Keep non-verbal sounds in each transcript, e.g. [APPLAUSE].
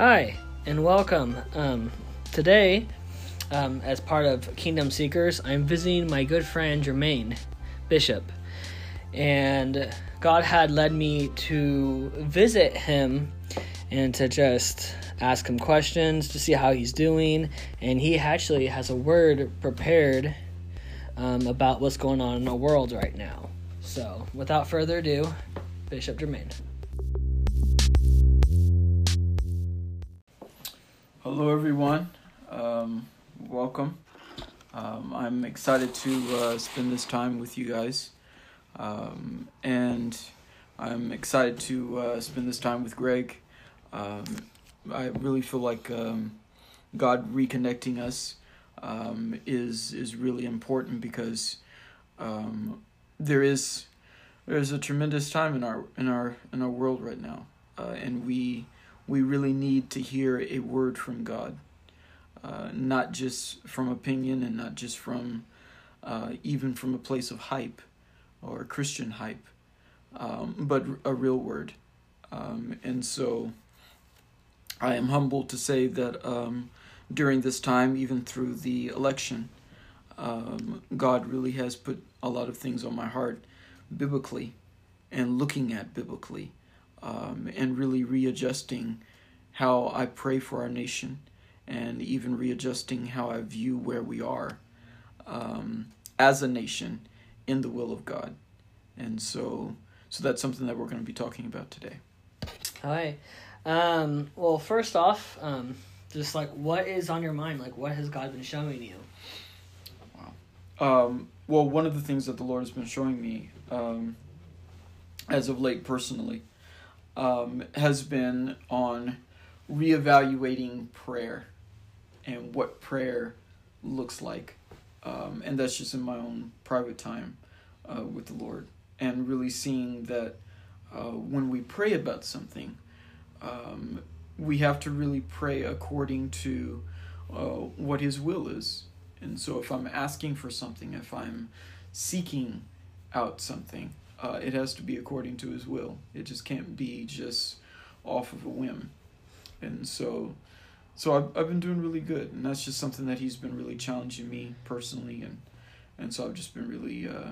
Hi, and welcome. Um, today, um, as part of Kingdom Seekers, I'm visiting my good friend Jermaine Bishop. And God had led me to visit him and to just ask him questions to see how he's doing. And he actually has a word prepared um, about what's going on in the world right now. So, without further ado, Bishop Jermaine. Hello, everyone. Um, welcome. Um, I'm excited to uh, spend this time with you guys. Um, and I'm excited to uh, spend this time with Greg. Um, I really feel like um, God reconnecting us um, is is really important because there is there's a tremendous time in our in our in our world right now, uh, and we we really need to hear a word from God, uh, not just from opinion and not just from uh, even from a place of hype or Christian hype, um, but a real word. Um, and so I am humbled to say that um, during this time, even through the election, um, God really has put a lot of things on my heart biblically and looking at biblically um, and really readjusting how I pray for our nation and even readjusting how I view where we are um, as a nation in the will of God. And so, so that's something that we're going to be talking about today. All right. Um, well, first off, um, just like what is on your mind? Like, what has God been showing you? Wow. Um, well, one of the things that the Lord has been showing me um, as of late personally um, has been on reevaluating prayer and what prayer looks like. Um, and that's just in my own private time uh, with the Lord. And really seeing that uh, when we pray about something, um, we have to really pray according to uh, what His will is. And so if I'm asking for something, if I'm seeking out something, uh, it has to be according to His will. It just can't be just off of a whim. And so so I've, I've been doing really good and that's just something that he's been really challenging me personally and and so i've just been really uh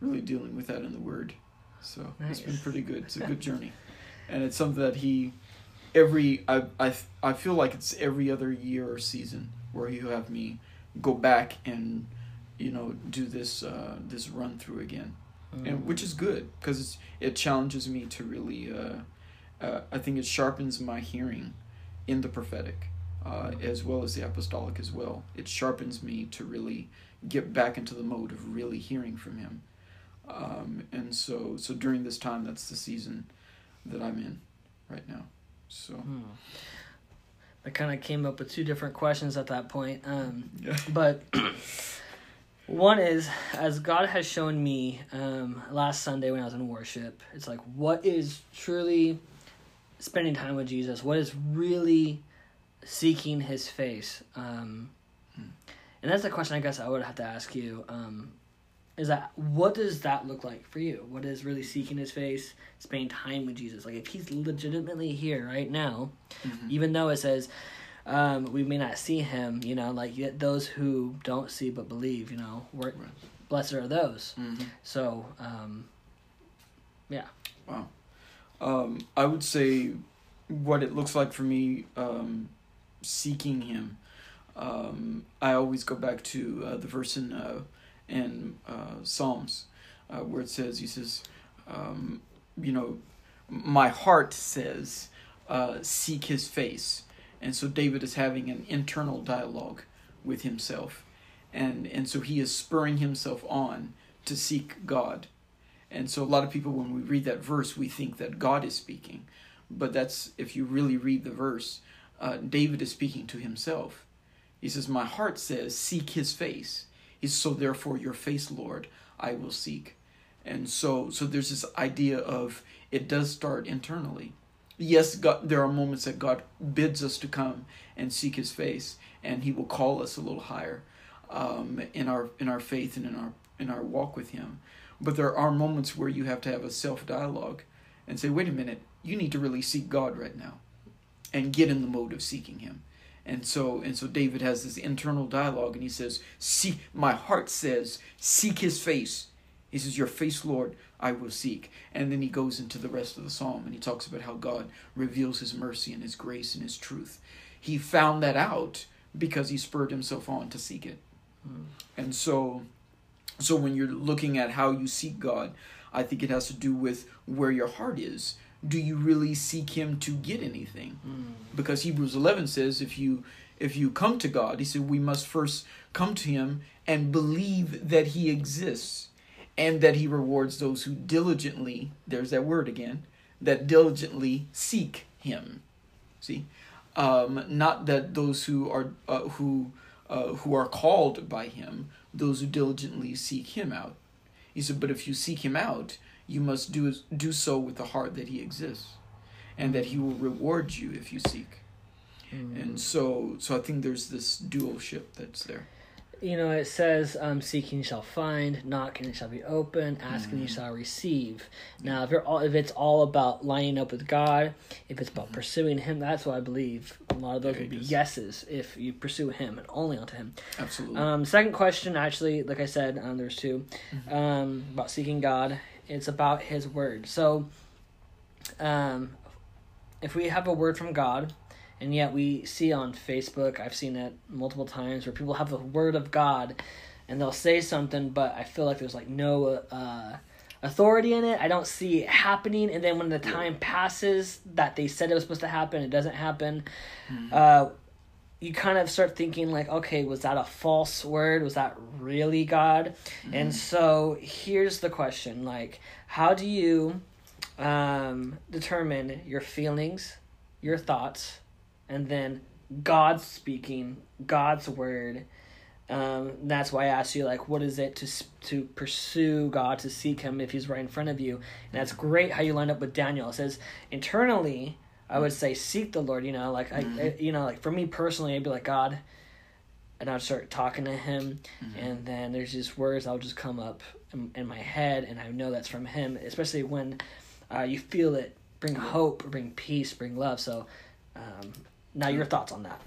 really dealing with that in the word so nice. it's been pretty good it's a good [LAUGHS] journey and it's something that he every I, I i feel like it's every other year or season where you have me go back and you know do this uh this run through again mm-hmm. and which is good because it challenges me to really uh, uh i think it sharpens my hearing in the prophetic uh, as well as the apostolic as well. It sharpens me to really get back into the mode of really hearing from Him. Um, and so, so during this time, that's the season that I'm in right now. So. Hmm. I kind of came up with two different questions at that point. Um, yeah. But [COUGHS] one is, as God has shown me um, last Sunday when I was in worship, it's like, what is truly spending time with Jesus? What is really seeking His face? Um, hmm. And that's the question I guess I would have to ask you. Um, is that what does that look like for you? What is really seeking His face, spending time with Jesus? Like if He's legitimately here right now, mm-hmm. even though it says um, we may not see Him, you know, like yet those who don't see but believe, you know, right. blessed are those. Mm-hmm. So, um, yeah. Wow. Um, I would say what it looks like for me um, seeking Him. Um, I always go back to uh, the verse in uh, in uh, Psalms uh, where it says, "He says, um, you know, my heart says, uh, seek His face." And so David is having an internal dialogue with himself, and and so he is spurring himself on to seek God and so a lot of people, when we read that verse, we think that God is speaking. But that's, if you really read the verse, uh, David is speaking to himself. He says, My heart says, Seek his face. He's so therefore your face, Lord, I will seek. And so so there's this idea of it does start internally. Yes, God, there are moments that God bids us to come and seek his face, and he will call us a little higher um, in our in our faith and in our in our walk with him. But there are moments where you have to have a self dialogue and say, wait a minute, you need to really seek God right now. and get in the mode of seeking him. And so and so David has this internal dialogue and he says, "See, my heart says, seek his face." He says, "Your face, Lord, I will seek." And then he goes into the rest of the psalm and he talks about how God reveals his mercy and his grace and his truth. He found that out because he spurred himself on to seek it. Mm. And so so when you're looking at how you seek God, I think it has to do with where your heart is do you really seek him to get anything mm. because hebrews 11 says if you if you come to god he said we must first come to him and believe that he exists and that he rewards those who diligently there's that word again that diligently seek him. See? Um, not that those who are uh, who uh, who are called by him those who diligently seek him out. He said but if you seek him out you must do do so with the heart that he exists and that he will reward you if you seek. Mm. and so so i think there's this dualship that's there you know it says um, seeking shall find knock knocking shall be open asking mm-hmm. you shall receive now if you're all if it's all about lining up with god if it's about mm-hmm. pursuing him that's what i believe a lot of those would be yeses if you pursue him and only unto him absolutely um second question actually like i said um, there's 2 mm-hmm. um about seeking god it's about His word. So, um, if we have a word from God, and yet we see on Facebook, I've seen it multiple times where people have the word of God, and they'll say something, but I feel like there's like no uh, authority in it. I don't see it happening, and then when the time passes that they said it was supposed to happen, it doesn't happen. Mm-hmm. Uh, you kind of start thinking like okay was that a false word was that really god mm-hmm. and so here's the question like how do you um, determine your feelings your thoughts and then god's speaking god's word um, that's why I asked you, like, what is it to to pursue God, to seek Him if He's right in front of you? And that's great how you line up with Daniel. It says internally, I would say seek the Lord. You know, like mm-hmm. I, you know, like for me personally, I'd be like God, and I'd start talking to Him, mm-hmm. and then there's just words that will just come up in, in, my head, and I know that's from Him. Especially when uh, you feel it bring hope, bring peace, bring love. So, um, now your thoughts on that?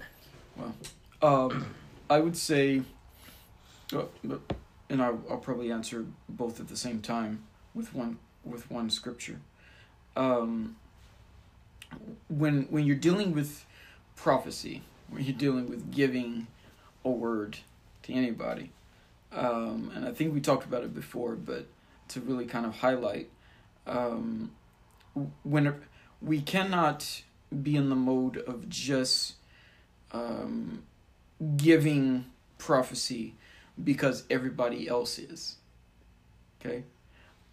Well, um, I would say, uh, and I'll, I'll probably answer both at the same time with one with one scripture. Um, when when you're dealing with prophecy, when you're dealing with giving a word to anybody, um, and I think we talked about it before, but to really kind of highlight, um, when we cannot be in the mode of just um, giving prophecy because everybody else is. Okay,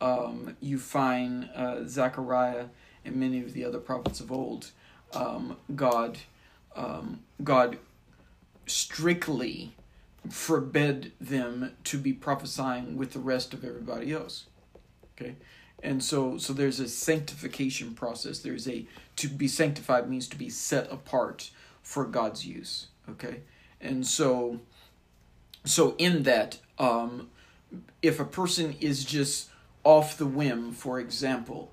um, you find uh, Zechariah and many of the other prophets of old, um, God, um, God strictly forbid them to be prophesying with the rest of everybody else. Okay, and so so there's a sanctification process. There's a to be sanctified means to be set apart for God's use. Okay, and so so in that, um, if a person is just off the whim, for example,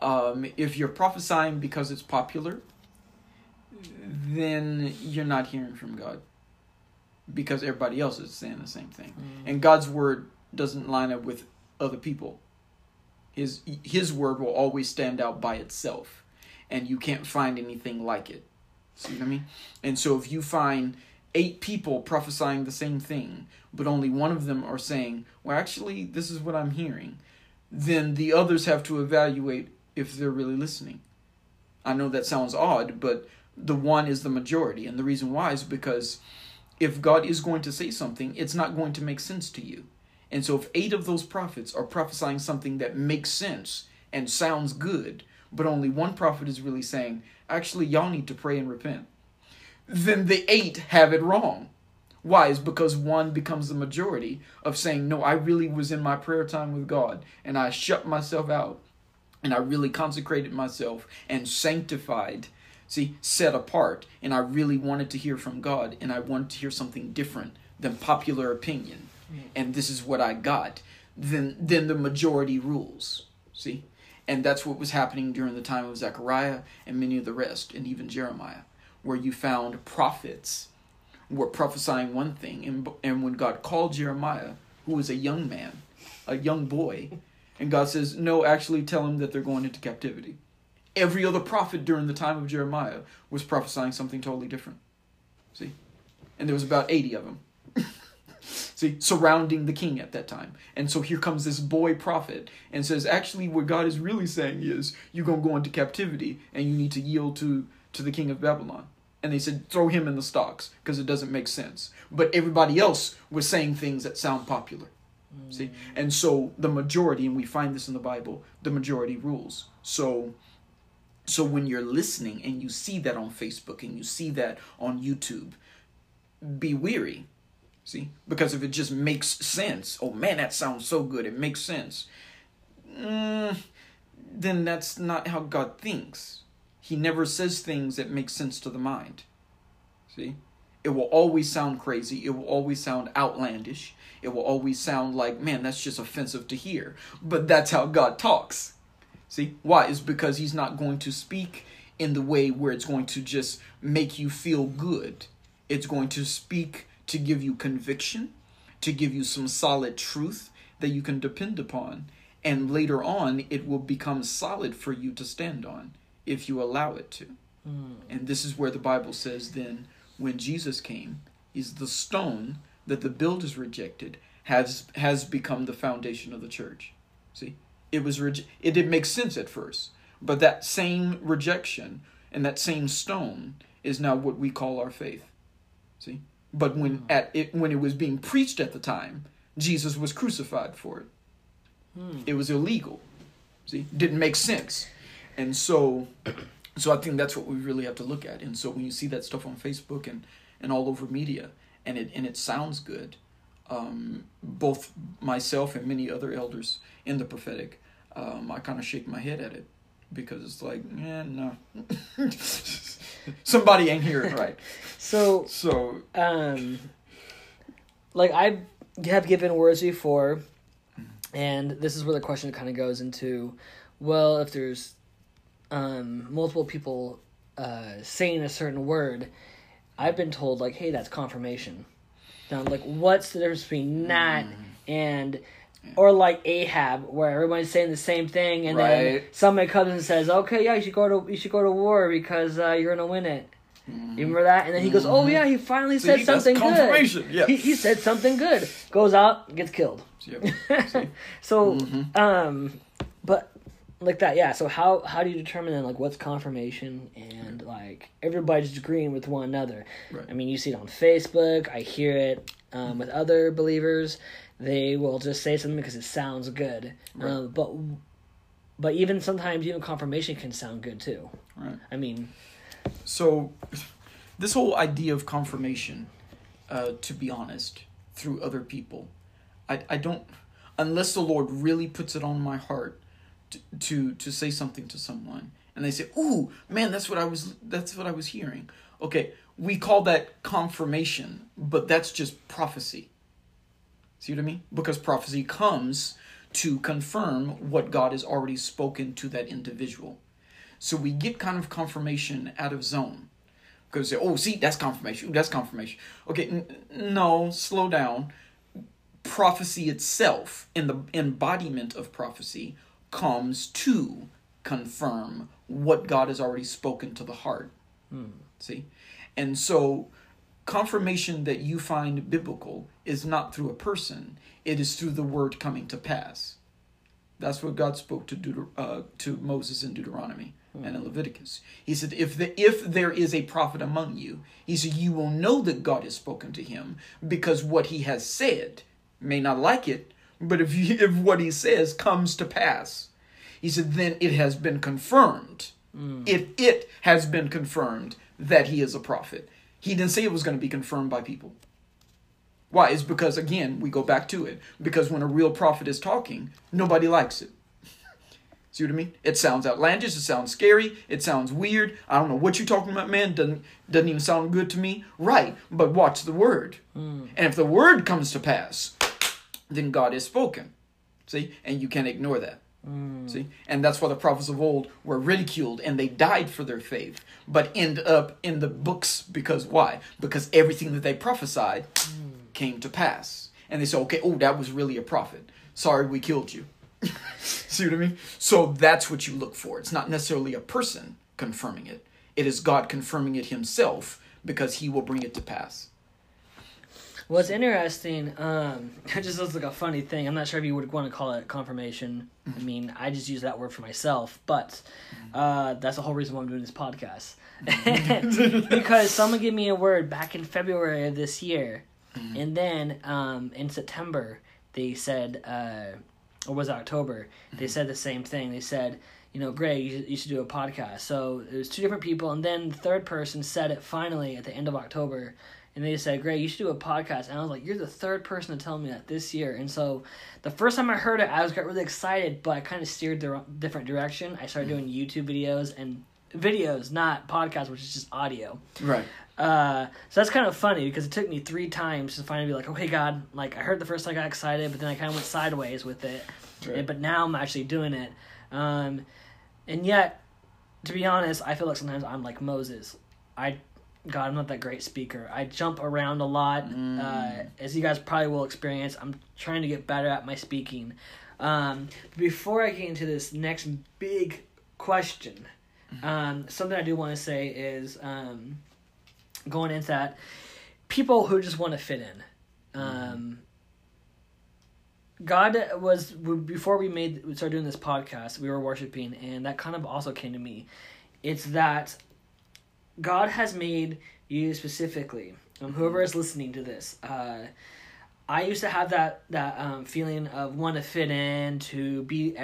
um, if you're prophesying because it's popular, then you're not hearing from God because everybody else is saying the same thing. Mm. And God's word doesn't line up with other people. His his word will always stand out by itself and you can't find anything like it. See what I mean? And so if you find eight people prophesying the same thing, but only one of them are saying, "Well, actually, this is what I'm hearing," then the others have to evaluate if they're really listening. I know that sounds odd, but the one is the majority. And the reason why is because if God is going to say something, it's not going to make sense to you. And so if eight of those prophets are prophesying something that makes sense and sounds good, but only one prophet is really saying, actually, y'all need to pray and repent, then the eight have it wrong. Why? Is because one becomes the majority of saying, No, I really was in my prayer time with God and I shut myself out and I really consecrated myself and sanctified, see, set apart, and I really wanted to hear from God, and I wanted to hear something different than popular opinion. And this is what I got, then then the majority rules. See? And that's what was happening during the time of Zechariah and many of the rest, and even Jeremiah, where you found prophets were prophesying one thing. And, and when God called Jeremiah, who was a young man, a young boy, and God says, No, actually tell him that they're going into captivity. Every other prophet during the time of Jeremiah was prophesying something totally different. See? And there was about 80 of them. See, surrounding the king at that time. And so here comes this boy prophet and says, actually, what God is really saying is, you're going to go into captivity and you need to yield to, to the king of Babylon. And they said, throw him in the stocks because it doesn't make sense. But everybody else was saying things that sound popular. Mm. See? And so the majority, and we find this in the Bible, the majority rules. So so when you're listening and you see that on Facebook and you see that on YouTube, be weary See? Because if it just makes sense, oh man, that sounds so good, it makes sense, mm, then that's not how God thinks. He never says things that make sense to the mind. See? It will always sound crazy. It will always sound outlandish. It will always sound like, man, that's just offensive to hear. But that's how God talks. See? Why? Is because He's not going to speak in the way where it's going to just make you feel good. It's going to speak to give you conviction, to give you some solid truth that you can depend upon. And later on, it will become solid for you to stand on if you allow it to. Mm. And this is where the Bible says then, when Jesus came, is the stone that the builders rejected has has become the foundation of the church. See, it was it didn't make sense at first, but that same rejection and that same stone is now what we call our faith. See, but when hmm. at it when it was being preached at the time, Jesus was crucified for it. Hmm. It was illegal. See, didn't make sense, and so, [CLEARS THROAT] so I think that's what we really have to look at. And so when you see that stuff on Facebook and and all over media, and it and it sounds good, um, both myself and many other elders in the prophetic, um, I kind of shake my head at it because it's like, yeah, no, [LAUGHS] somebody ain't hearing [LAUGHS] right. so, so, um, like I have given words before, and this is where the question kind of goes into, well, if there's um, multiple people uh, saying a certain word, I've been told like, hey, that's confirmation. Now, like, what's the difference between that mm. and or like Ahab, where everybody's saying the same thing, and right. then somebody comes and says, "Okay, yeah, you should go to you should go to war because uh, you're gonna win it." Mm-hmm. You remember that? And then he goes, "Oh mm-hmm. yeah, he finally See, said something good. Yeah. He, he said something good. Goes out, gets killed. Yep. [LAUGHS] so, mm-hmm. um, but like that, yeah. So how how do you determine then like what's confirmation and like everybody's agreeing with one another? Right. I mean, you see it on Facebook. I hear it um, with other believers they will just say something because it sounds good. Right. Uh, but but even sometimes even confirmation can sound good too. Right. I mean, so this whole idea of confirmation, uh, to be honest, through other people, I I don't unless the Lord really puts it on my heart to to, to say something to someone and they say, "Ooh, man, that's what I was that's what I was hearing." Okay, we call that confirmation, but that's just prophecy. See what I mean? Because prophecy comes to confirm what God has already spoken to that individual. So we get kind of confirmation out of zone. Because say, oh, see, that's confirmation. that's confirmation. Okay, n- no, slow down. Prophecy itself, in the embodiment of prophecy, comes to confirm what God has already spoken to the heart. Hmm. See? And so confirmation that you find biblical is not through a person, it is through the word coming to pass. That's what God spoke to Deuter- uh, to Moses in Deuteronomy hmm. and in Leviticus. He said, if, the, if there is a prophet among you, he said, you will know that God has spoken to him because what he has said may not like it, but if, you, if what he says comes to pass, he said, then it has been confirmed. Mm. If it has been confirmed that he is a prophet. He didn't say it was going to be confirmed by people. Why? It's because, again, we go back to it. Because when a real prophet is talking, nobody likes it. [LAUGHS] See what I mean? It sounds outlandish. It sounds scary. It sounds weird. I don't know what you're talking about, man. Doesn't doesn't even sound good to me. Right? But watch the word. Mm. And if the word comes to pass, then God has spoken. See? And you can't ignore that. Mm. See? And that's why the prophets of old were ridiculed and they died for their faith, but end up in the books because why? Because everything that they prophesied mm. Came to pass. And they say, okay, oh, that was really a prophet. Sorry, we killed you. [LAUGHS] See what I mean? So that's what you look for. It's not necessarily a person confirming it, it is God confirming it himself because he will bring it to pass. What's interesting, um, [LAUGHS] it just looks like a funny thing. I'm not sure if you would want to call it confirmation. I mm-hmm. mean, I just use that word for myself, but mm-hmm. uh, that's the whole reason why I'm doing this podcast. [LAUGHS] because someone gave me a word back in February of this year, mm-hmm. and then um, in September they said, uh, or was it October? They said the same thing. They said, you know, Greg, you, you should do a podcast. So it was two different people, and then the third person said it finally at the end of October and they said, "Greg, you should do a podcast." And I was like, "You're the third person to tell me that this year." And so, the first time I heard it, I was got really excited, but I kind of steered the different direction. I started doing YouTube videos and videos, not podcasts, which is just audio. Right. Uh, so that's kind of funny because it took me three times to finally be like, "Okay, God," like I heard the first time I got excited, but then I kind of went sideways with it. Right. And, but now I'm actually doing it. Um, and yet, to be honest, I feel like sometimes I'm like Moses. I God, I'm not that great speaker. I jump around a lot. Mm. Uh, as you guys probably will experience, I'm trying to get better at my speaking. Um, before I get into this next big question, mm-hmm. um, something I do want to say is um, going into that, people who just want to fit in. Um, God was before we made we started doing this podcast. We were worshiping, and that kind of also came to me. It's that God has made you specifically. Um, whoever is listening to this, uh, I used to have that that um, feeling of want to fit in, to be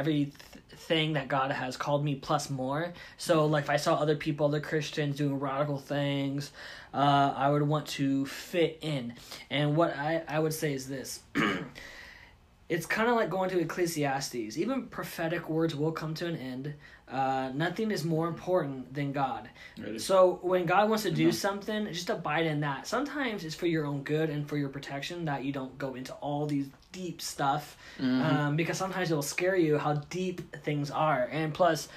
everything that God has called me plus more. So, like, if I saw other people, other Christians doing radical things, uh, I would want to fit in. And what I, I would say is this. [CLEARS THROAT] it's kind of like going to Ecclesiastes. Even prophetic words will come to an end. Uh, nothing is more important than God. So when God wants to do mm-hmm. something, just abide in that. Sometimes it's for your own good and for your protection that you don't go into all these deep stuff, mm-hmm. um, because sometimes it will scare you how deep things are. And plus,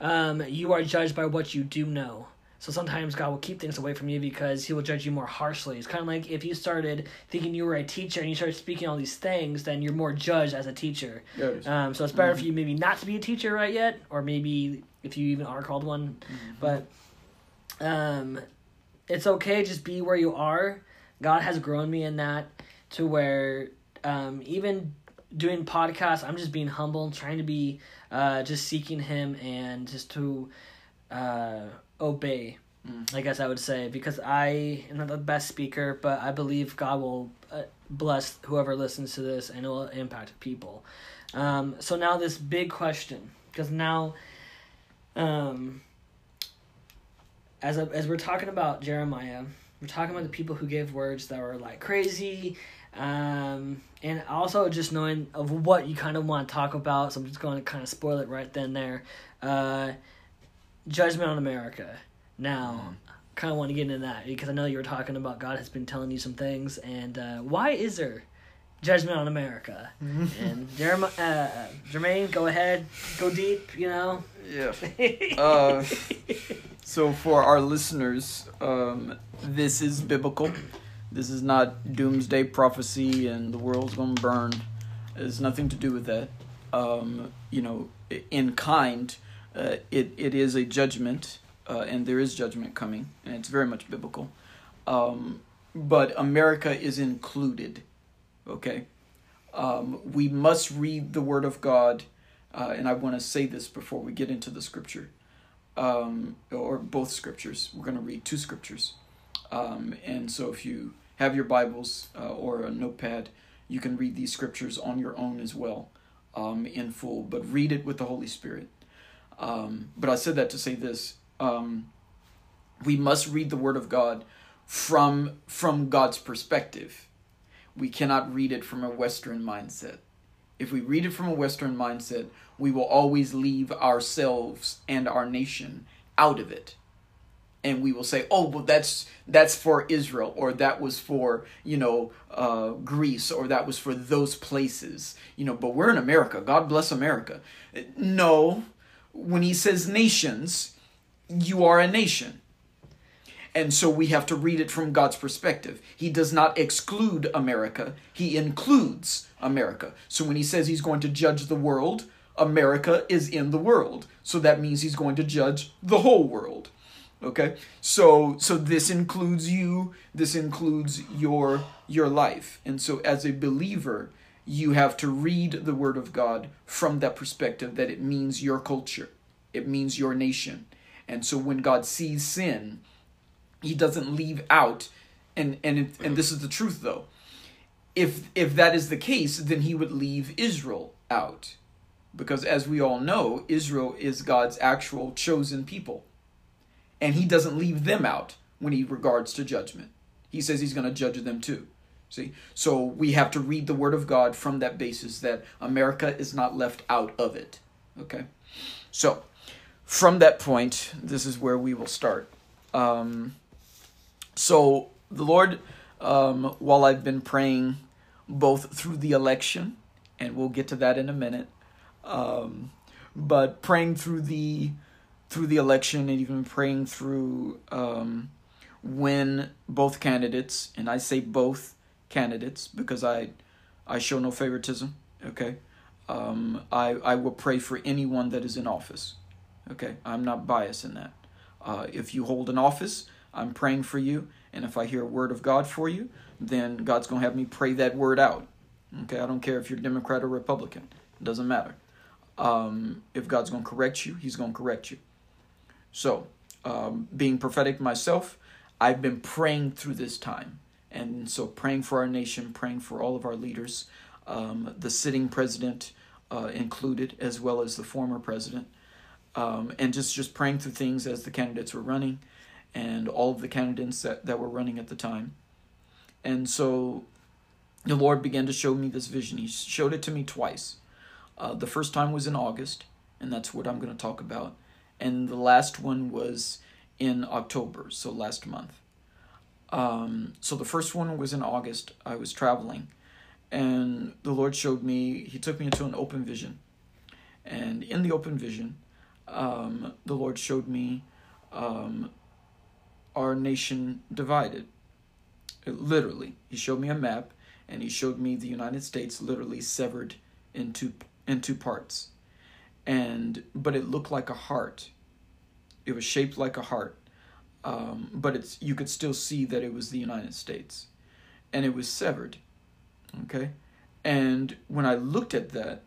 um, you are judged by what you do know. So sometimes God will keep things away from you because He will judge you more harshly. It's kind of like if you started thinking you were a teacher and you started speaking all these things, then you're more judged as a teacher. Yes. Um, so it's better mm-hmm. for you maybe not to be a teacher right yet, or maybe if you even are called one. Mm-hmm. But um, it's okay, just be where you are. God has grown me in that to where um, even doing podcasts, I'm just being humble, trying to be uh, just seeking Him and just to. Uh, obey. Mm. I guess I would say because I am not the best speaker, but I believe God will uh, bless whoever listens to this and it will impact people. Um, so now this big question, because now, um, as a, as we're talking about Jeremiah, we're talking about the people who gave words that were like crazy, um, and also just knowing of what you kind of want to talk about. So I'm just going to kind of spoil it right then there. Uh, Judgment on America. Now, mm. kind of want to get into that because I know you were talking about God has been telling you some things, and uh, why is there Judgment on America? Mm-hmm. and Jeremiah, uh, Jermaine, go ahead, go deep. You know. Yeah. [LAUGHS] uh, so for our listeners, um, this is biblical. This is not doomsday prophecy and the world's going to burn. It has nothing to do with that. Um, you know, in kind, uh, it, it is a judgment, uh, and there is judgment coming, and it's very much biblical. Um, but America is included, okay? Um, we must read the Word of God, uh, and I want to say this before we get into the scripture, um, or both scriptures. We're going to read two scriptures. Um, and so if you have your Bibles uh, or a notepad, you can read these scriptures on your own as well um, in full, but read it with the Holy Spirit. Um, but I said that to say this: um, we must read the Word of God from from God's perspective. We cannot read it from a Western mindset. If we read it from a Western mindset, we will always leave ourselves and our nation out of it. and we will say, "Oh, well, that's that's for Israel, or that was for you know uh, Greece, or that was for those places." You know, but we're in America. God bless America. No, when He says nations, you are a nation. And so we have to read it from God's perspective. He does not exclude America, He includes America. So when He says He's going to judge the world, America is in the world. So that means He's going to judge the whole world. Okay? So so this includes you, this includes your your life. And so as a believer, you have to read the word of God from that perspective that it means your culture. It means your nation. And so when God sees sin, he doesn't leave out and and and this is the truth though if if that is the case then he would leave israel out because as we all know israel is god's actual chosen people and he doesn't leave them out when he regards to judgment he says he's going to judge them too see? So we have to read the word of god from that basis that america is not left out of it. Okay? So from that point this is where we will start. Um, so the Lord, um, while I've been praying both through the election, and we'll get to that in a minute, um, but praying through the through the election and even praying through um, when both candidates, and I say both candidates because I I show no favoritism. Okay, um, I I will pray for anyone that is in office. Okay, I'm not biased in that. Uh, if you hold an office, I'm praying for you, and if I hear a word of God for you, then God's to have me pray that word out. Okay, I don't care if you're Democrat or Republican, it doesn't matter. Um, if God's going to correct you, He's going to correct you. So, um, being prophetic myself, I've been praying through this time. And so, praying for our nation, praying for all of our leaders, um, the sitting president uh, included, as well as the former president, um, and just, just praying through things as the candidates were running and all of the candidates that, that were running at the time. And so the Lord began to show me this vision. He showed it to me twice. Uh, the first time was in August, and that's what I'm going to talk about. And the last one was in October, so last month. Um, so the first one was in August. I was traveling, and the Lord showed me, He took me into an open vision. And in the open vision, um, the Lord showed me um, our nation divided. It, literally, he showed me a map, and he showed me the United States literally severed into into parts, and but it looked like a heart. It was shaped like a heart, um, but it's you could still see that it was the United States, and it was severed. Okay, and when I looked at that,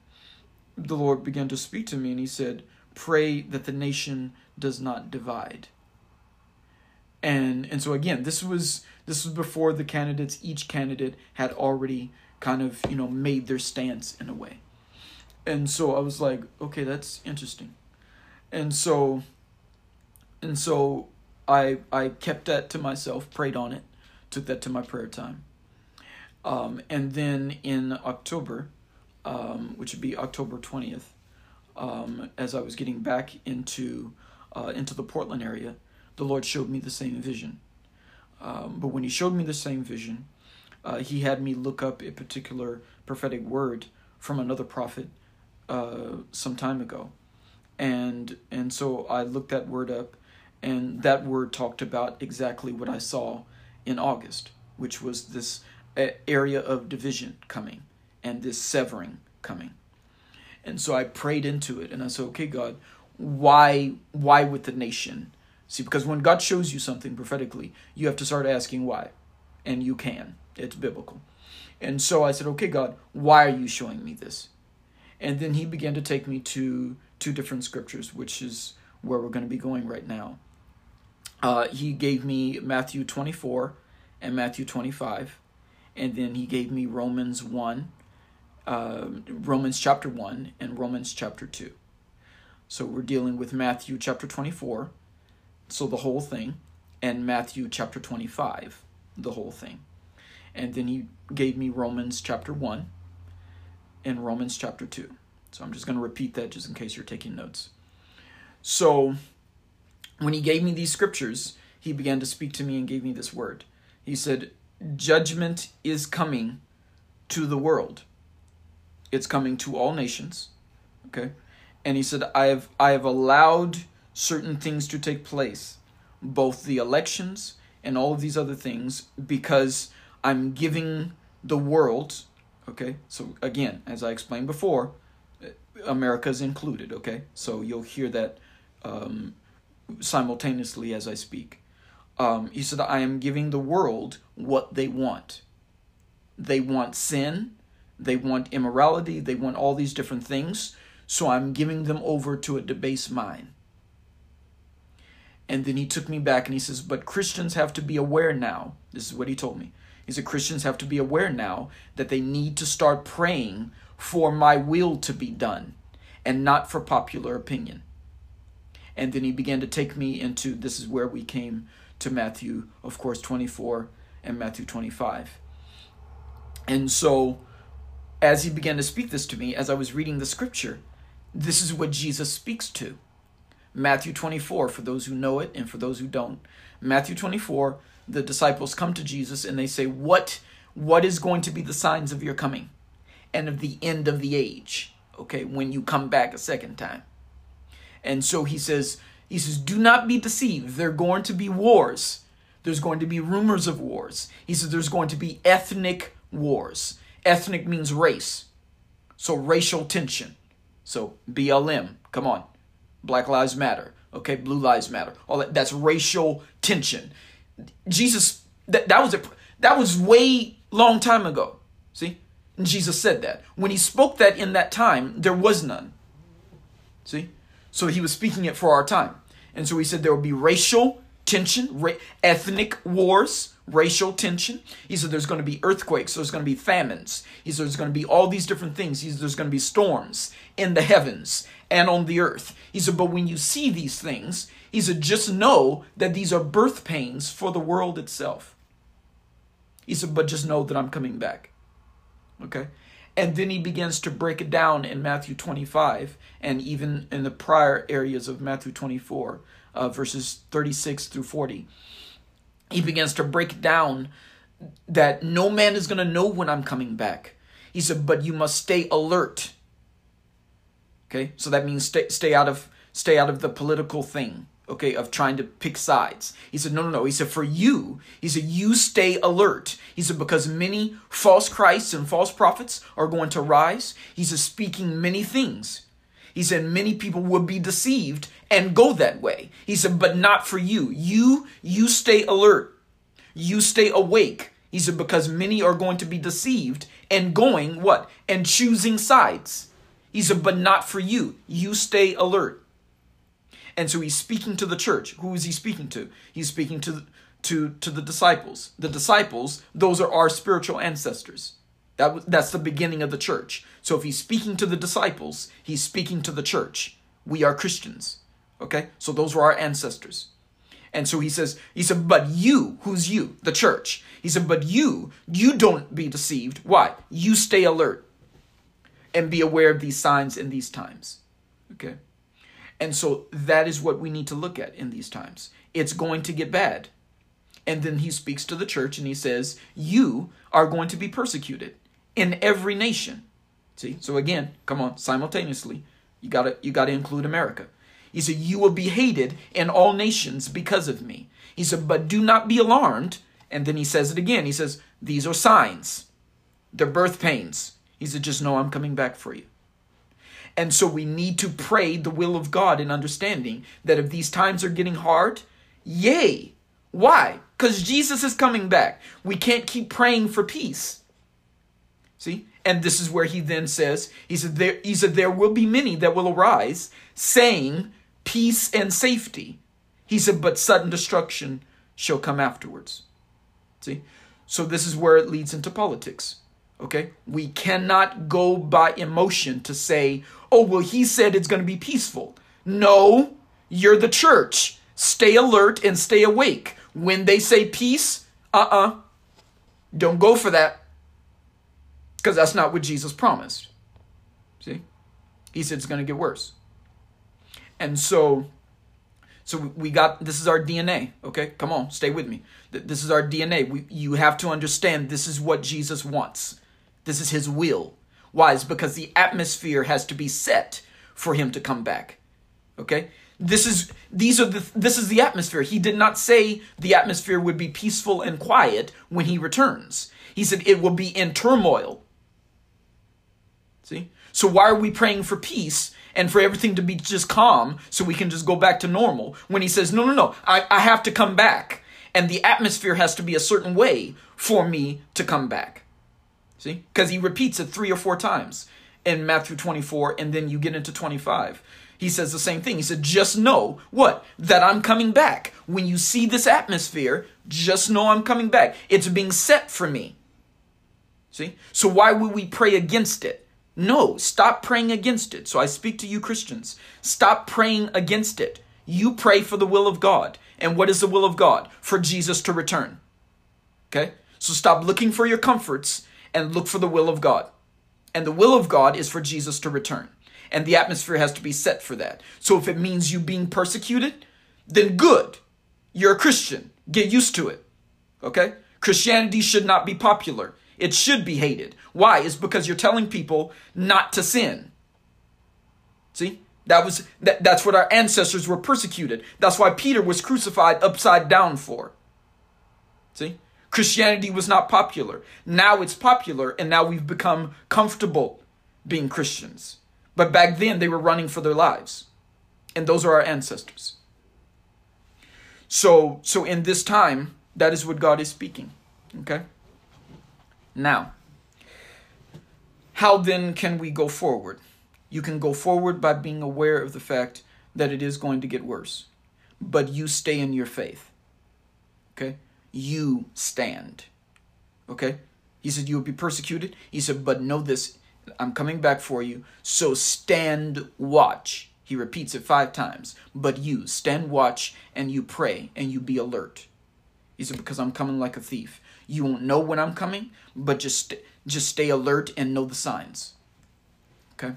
the Lord began to speak to me, and He said, "Pray that the nation does not divide." and and so again this was this was before the candidates each candidate had already kind of you know made their stance in a way and so i was like okay that's interesting and so and so i i kept that to myself prayed on it took that to my prayer time um, and then in october um, which would be october 20th um, as i was getting back into uh, into the portland area the Lord showed me the same vision. Um, but when He showed me the same vision, uh, He had me look up a particular prophetic word from another prophet uh, some time ago, and and so I looked that word up, and that word talked about exactly what I saw in August, which was this uh, area of division coming and this severing coming. And so I prayed into it, and I said, "Okay, God, why why with the nation?" See, because when God shows you something prophetically, you have to start asking why. And you can. It's biblical. And so I said, okay, God, why are you showing me this? And then he began to take me to two different scriptures, which is where we're going to be going right now. Uh, he gave me Matthew 24 and Matthew 25. And then he gave me Romans 1, uh, Romans chapter 1, and Romans chapter 2. So we're dealing with Matthew chapter 24 so the whole thing, and Matthew chapter 25, the whole thing. And then he gave me Romans chapter 1 and Romans chapter 2. So I'm just going to repeat that just in case you're taking notes. So when he gave me these scriptures, he began to speak to me and gave me this word. He said, Judgment is coming to the world. It's coming to all nations. Okay? And he said, I have I have allowed certain things to take place, both the elections and all of these other things, because I'm giving the world, okay? So again, as I explained before, America is included, okay? So you'll hear that um, simultaneously as I speak. Um, he said, I am giving the world what they want. They want sin, they want immorality, they want all these different things. So I'm giving them over to a debased mind. And then he took me back and he says, But Christians have to be aware now. This is what he told me. He said, Christians have to be aware now that they need to start praying for my will to be done and not for popular opinion. And then he began to take me into this is where we came to Matthew, of course, 24 and Matthew 25. And so, as he began to speak this to me, as I was reading the scripture, this is what Jesus speaks to. Matthew 24, for those who know it and for those who don't. Matthew 24, the disciples come to Jesus and they say, What, what is going to be the signs of your coming and of the end of the age? Okay, when you come back a second time. And so he says, he says, do not be deceived. There are going to be wars. There's going to be rumors of wars. He says there's going to be ethnic wars. Ethnic means race. So racial tension. So BLM, come on. Black Lives Matter, okay, Blue Lives Matter, all that. That's racial tension. Jesus, that, that was a that was way long time ago. See, and Jesus said that when he spoke that in that time, there was none. See, so he was speaking it for our time, and so he said there will be racial tension, ra- ethnic wars, racial tension. He said there's going to be earthquakes, there's going to be famines. He said there's going to be all these different things. He said there's going to be storms in the heavens and on the earth. He said, but when you see these things, he said, just know that these are birth pains for the world itself. He said, but just know that I'm coming back. Okay? And then he begins to break it down in Matthew 25 and even in the prior areas of Matthew 24, uh, verses 36 through 40 he begins to break down that no man is going to know when I'm coming back. He said, but you must stay alert. Okay, so that means stay stay out of stay out of the political thing. Okay, of trying to pick sides. He said, no, no, no. He said, for you, he said, you stay alert. He said, because many false Christs and false prophets are going to rise. He said, speaking many things. He said, many people will be deceived and go that way. He said, but not for you. You, you stay alert. You stay awake. He said, because many are going to be deceived and going what? And choosing sides. He said, but not for you. You stay alert. And so he's speaking to the church. Who is he speaking to? He's speaking to, to, to the disciples. The disciples, those are our spiritual ancestors. That, that's the beginning of the church. So if he's speaking to the disciples, he's speaking to the church. We are Christians. Okay? So those were our ancestors. And so he says, he said, but you, who's you? The church. He said, but you, you don't be deceived. Why? You stay alert and be aware of these signs in these times. Okay? And so that is what we need to look at in these times. It's going to get bad. And then he speaks to the church and he says, You are going to be persecuted in every nation. See? So again, come on, simultaneously, you gotta you gotta include America. He said, You will be hated in all nations because of me. He said, But do not be alarmed. And then he says it again. He says, These are signs. They're birth pains. He said, Just know I'm coming back for you. And so we need to pray the will of God in understanding that if these times are getting hard, yay. Why? Because Jesus is coming back. We can't keep praying for peace. See? And this is where he then says, he said, there, he said, there will be many that will arise saying, peace and safety. He said, but sudden destruction shall come afterwards. See? So this is where it leads into politics. Okay? We cannot go by emotion to say, oh, well, he said it's going to be peaceful. No, you're the church. Stay alert and stay awake. When they say peace, uh uh-uh. uh, do not go for that. Because that's not what Jesus promised. See? He said it's going to get worse. And so So we got this is our DNA. Okay, come on, stay with me. This is our DNA. We, you have to understand this is what Jesus wants. This is His will. Why? Is because the atmosphere has to be set for Him to come back. Okay, this is these are the this is the atmosphere. He did not say the atmosphere would be peaceful and quiet when He returns. He said it will be in turmoil. See? So why are we praying for peace and for everything to be just calm so we can just go back to normal when he says, no, no, no, I, I have to come back. And the atmosphere has to be a certain way for me to come back. See? Because he repeats it three or four times in Matthew 24, and then you get into 25. He says the same thing. He said, just know what? That I'm coming back. When you see this atmosphere, just know I'm coming back. It's being set for me. See? So why would we pray against it? No, stop praying against it. So I speak to you Christians. Stop praying against it. You pray for the will of God. And what is the will of God? For Jesus to return. Okay? So stop looking for your comforts and look for the will of God. And the will of God is for Jesus to return. And the atmosphere has to be set for that. So if it means you being persecuted, then good. You're a Christian. Get used to it. Okay? Christianity should not be popular. It should be hated. Why? Is because you're telling people not to sin. See? That was that, that's what our ancestors were persecuted. That's why Peter was crucified upside down for. See? Christianity was not popular. Now it's popular and now we've become comfortable being Christians. But back then they were running for their lives. And those are our ancestors. So so in this time that is what God is speaking. Okay? Now, how then can we go forward? You can go forward by being aware of the fact that it is going to get worse, but you stay in your faith. Okay? You stand. Okay? He said, You will be persecuted. He said, But know this, I'm coming back for you. So stand watch. He repeats it five times. But you stand watch and you pray and you be alert. He said, Because I'm coming like a thief. You won't know when I'm coming, but just just stay alert and know the signs. Okay?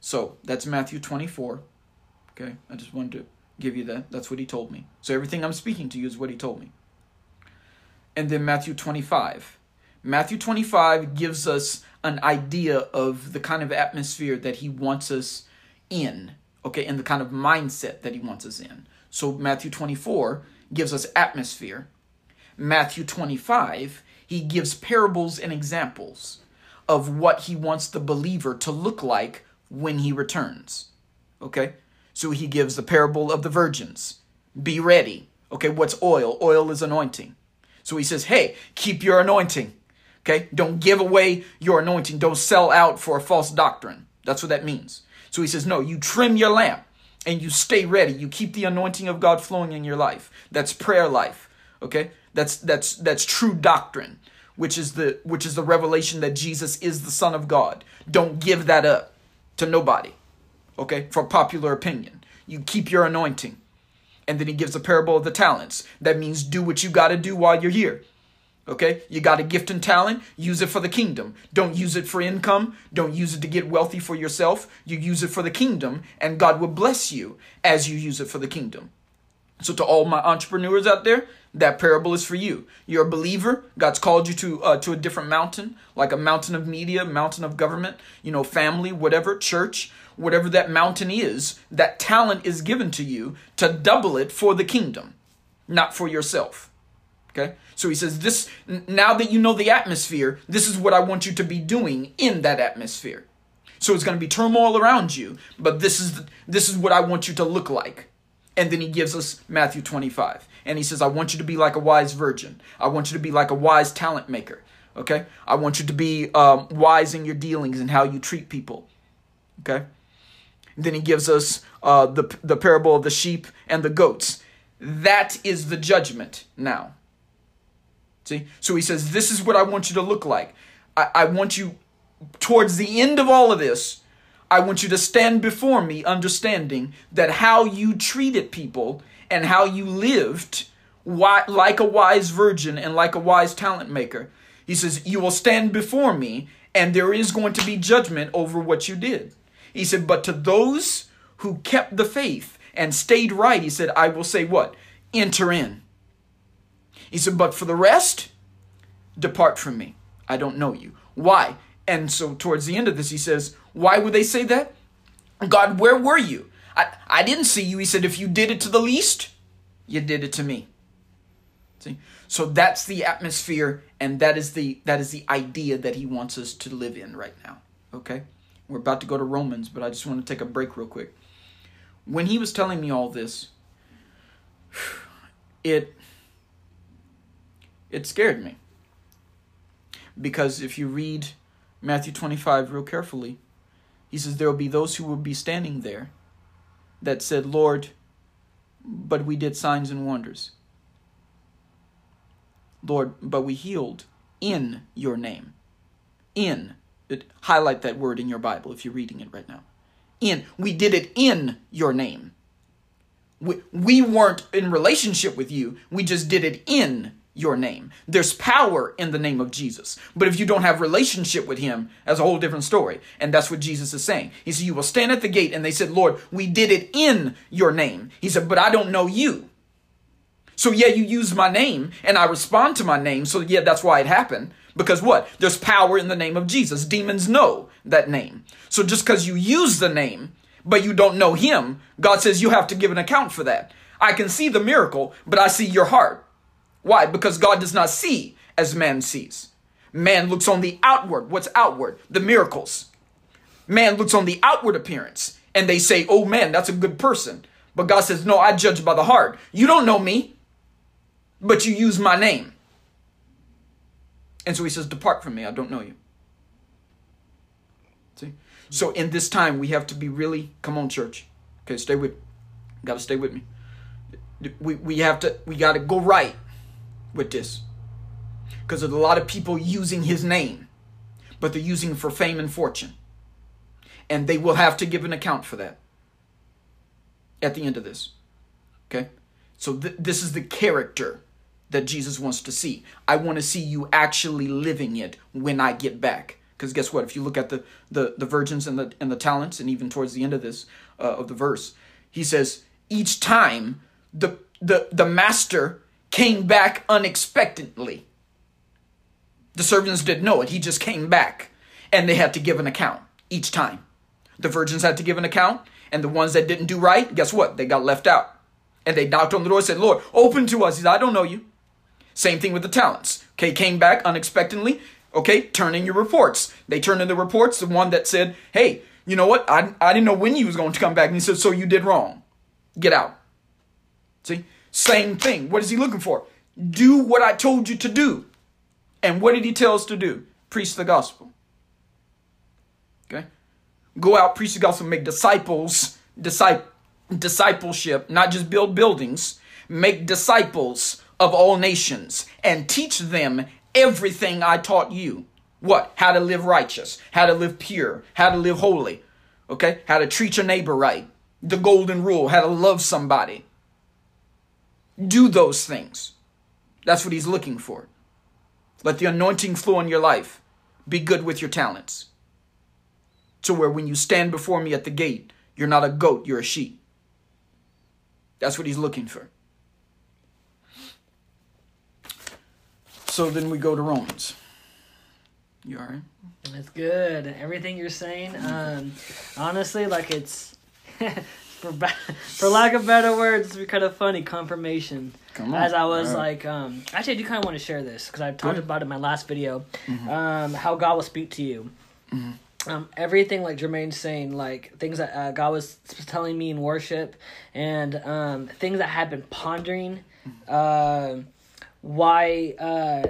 So, that's Matthew 24. Okay? I just wanted to give you that. That's what he told me. So everything I'm speaking to you is what he told me. And then Matthew 25. Matthew 25 gives us an idea of the kind of atmosphere that he wants us in, okay, and the kind of mindset that he wants us in. So Matthew 24 gives us atmosphere, Matthew 25, he gives parables and examples of what he wants the believer to look like when he returns. Okay? So he gives the parable of the virgins. Be ready. Okay, what's oil? Oil is anointing. So he says, hey, keep your anointing. Okay? Don't give away your anointing. Don't sell out for a false doctrine. That's what that means. So he says, no, you trim your lamp and you stay ready. You keep the anointing of God flowing in your life. That's prayer life. Okay? That's that's that's true doctrine, which is the which is the revelation that Jesus is the Son of God. Don't give that up to nobody. Okay? For popular opinion. You keep your anointing. And then he gives a parable of the talents. That means do what you got to do while you're here. Okay? You got a gift and talent, use it for the kingdom. Don't use it for income. Don't use it to get wealthy for yourself. You use it for the kingdom, and God will bless you as you use it for the kingdom. So, to all my entrepreneurs out there, that parable is for you. You're a believer. God's called you to uh, to a different mountain, like a mountain of media, mountain of government, you know, family, whatever, church, whatever that mountain is. That talent is given to you to double it for the kingdom, not for yourself. Okay? So he says this now that you know the atmosphere, this is what I want you to be doing in that atmosphere. So it's going to be turmoil around you, but this is this is what I want you to look like. And then he gives us Matthew 25. And he says, I want you to be like a wise virgin. I want you to be like a wise talent maker. Okay? I want you to be um, wise in your dealings and how you treat people. Okay? And then he gives us uh, the, the parable of the sheep and the goats. That is the judgment now. See? So he says, This is what I want you to look like. I, I want you, towards the end of all of this, I want you to stand before me understanding that how you treated people and how you lived like a wise virgin and like a wise talent maker. He says, You will stand before me, and there is going to be judgment over what you did. He said, But to those who kept the faith and stayed right, he said, I will say what? Enter in. He said, but for the rest, depart from me. I don't know you. Why? And so towards the end of this, he says, Why would they say that? God, where were you? I, I didn't see you. He said, If you did it to the least, you did it to me. See? So that's the atmosphere and that is the that is the idea that he wants us to live in right now. Okay? We're about to go to Romans, but I just want to take a break real quick. When he was telling me all this, [SIGHS] it it scared me. Because if you read Matthew 25 real carefully, he says there will be those who will be standing there that said, Lord, but we did signs and wonders. Lord, but we healed in your name. In. It, highlight that word in your Bible if you're reading it right now. In. We did it in your name. We, we weren't in relationship with you. We just did it in your name. There's power in the name of Jesus. But if you don't have relationship with him, that's a whole different story. And that's what Jesus is saying. He said, You will stand at the gate, and they said, Lord, we did it in your name. He said, But I don't know you. So yeah, you use my name, and I respond to my name. So yeah, that's why it happened. Because what? There's power in the name of Jesus. Demons know that name. So just because you use the name, but you don't know him, God says you have to give an account for that. I can see the miracle, but I see your heart. Why? Because God does not see as man sees. Man looks on the outward. What's outward? The miracles. Man looks on the outward appearance and they say, oh man, that's a good person. But God says, no, I judge by the heart. You don't know me, but you use my name. And so he says, depart from me. I don't know you. See? So in this time, we have to be really, come on, church. Okay, stay with, got to stay with me. We, we have to, we got to go right with this because there's a lot of people using his name, but they're using for fame and fortune. And they will have to give an account for that at the end of this. Okay? So th- this is the character that Jesus wants to see. I want to see you actually living it when I get back. Because guess what? If you look at the, the, the virgins and the, and the talents, and even towards the end of this, uh, of the verse, he says, each time the, the, the master came back unexpectedly. The servants didn't know it. He just came back and they had to give an account each time. The virgins had to give an account, and the ones that didn't do right, guess what? They got left out. And they knocked on the door and said, Lord, open to us. He said, I don't know you. Same thing with the talents. Okay, came back unexpectedly. Okay, turn in your reports. They turned in the reports. The one that said, Hey, you know what? I, I didn't know when you was going to come back. And he said, So you did wrong. Get out. See? Same thing. What is he looking for? Do what I told you to do. And what did he tell us to do? Preach the gospel. Okay? Go out, preach the gospel, make disciples, disciple, discipleship, not just build buildings, make disciples of all nations and teach them everything I taught you. What? How to live righteous, how to live pure, how to live holy. Okay? How to treat your neighbor right. The golden rule, how to love somebody do those things. That's what he's looking for. Let the anointing flow in your life. Be good with your talents. To where when you stand before me at the gate, you're not a goat, you're a sheep. That's what he's looking for. So then we go to Romans. You alright? That's good. Everything you're saying, um, honestly, like it's [LAUGHS] for [LAUGHS] for lack of better words, it's kind of funny. Confirmation. On. As I was right. like, um, actually, I do kind of want to share this because I talked Good. about it in my last video. Mm-hmm. Um, how God will speak to you. Mm-hmm. Um, everything like Jermaine's saying, like things that uh, God was telling me in worship, and um, things that I've been pondering. Uh, why? Uh,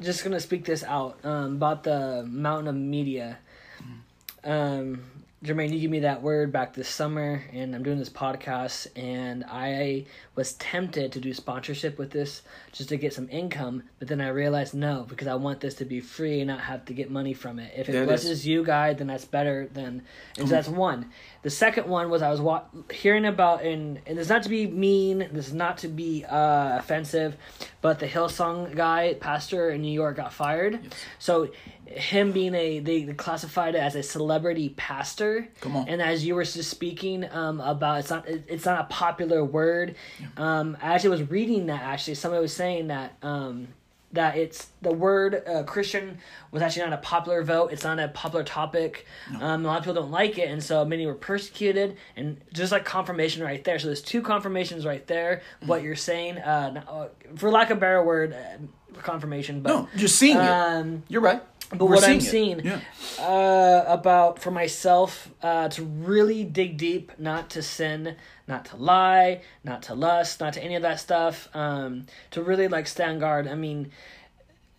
just gonna speak this out um, about the mountain of media. Mm-hmm. Um, Jermaine, you give me that word back this summer, and I'm doing this podcast, and I was tempted to do sponsorship with this just to get some income, but then I realized no, because I want this to be free and not have to get money from it. If it blesses it you, guys, then that's better than. And mm-hmm. so that's one. The second one was I was wa- hearing about, and, and this is not to be mean, this is not to be uh, offensive, but the Hillsong guy, pastor in New York, got fired. Yes. So him being a they classified it as a celebrity pastor. Come on. And as you were just speaking um, about, it's not it's not a popular word. Um, as I was reading that, actually, somebody was saying that. Um, that it's the word uh, Christian was actually not a popular vote. It's not a popular topic. Um, a lot of people don't like it, and so many were persecuted. And just like confirmation right there. So there's two confirmations right there. What you're saying, uh, uh, for lack of a better word, uh, confirmation. But No, just seeing it. um, You're right. But We're what I'm it. seeing Yeah. uh, about for myself uh, to really dig deep, not to sin, not to lie, not to lust, not to any of that stuff. Um, to really like stand guard. I mean,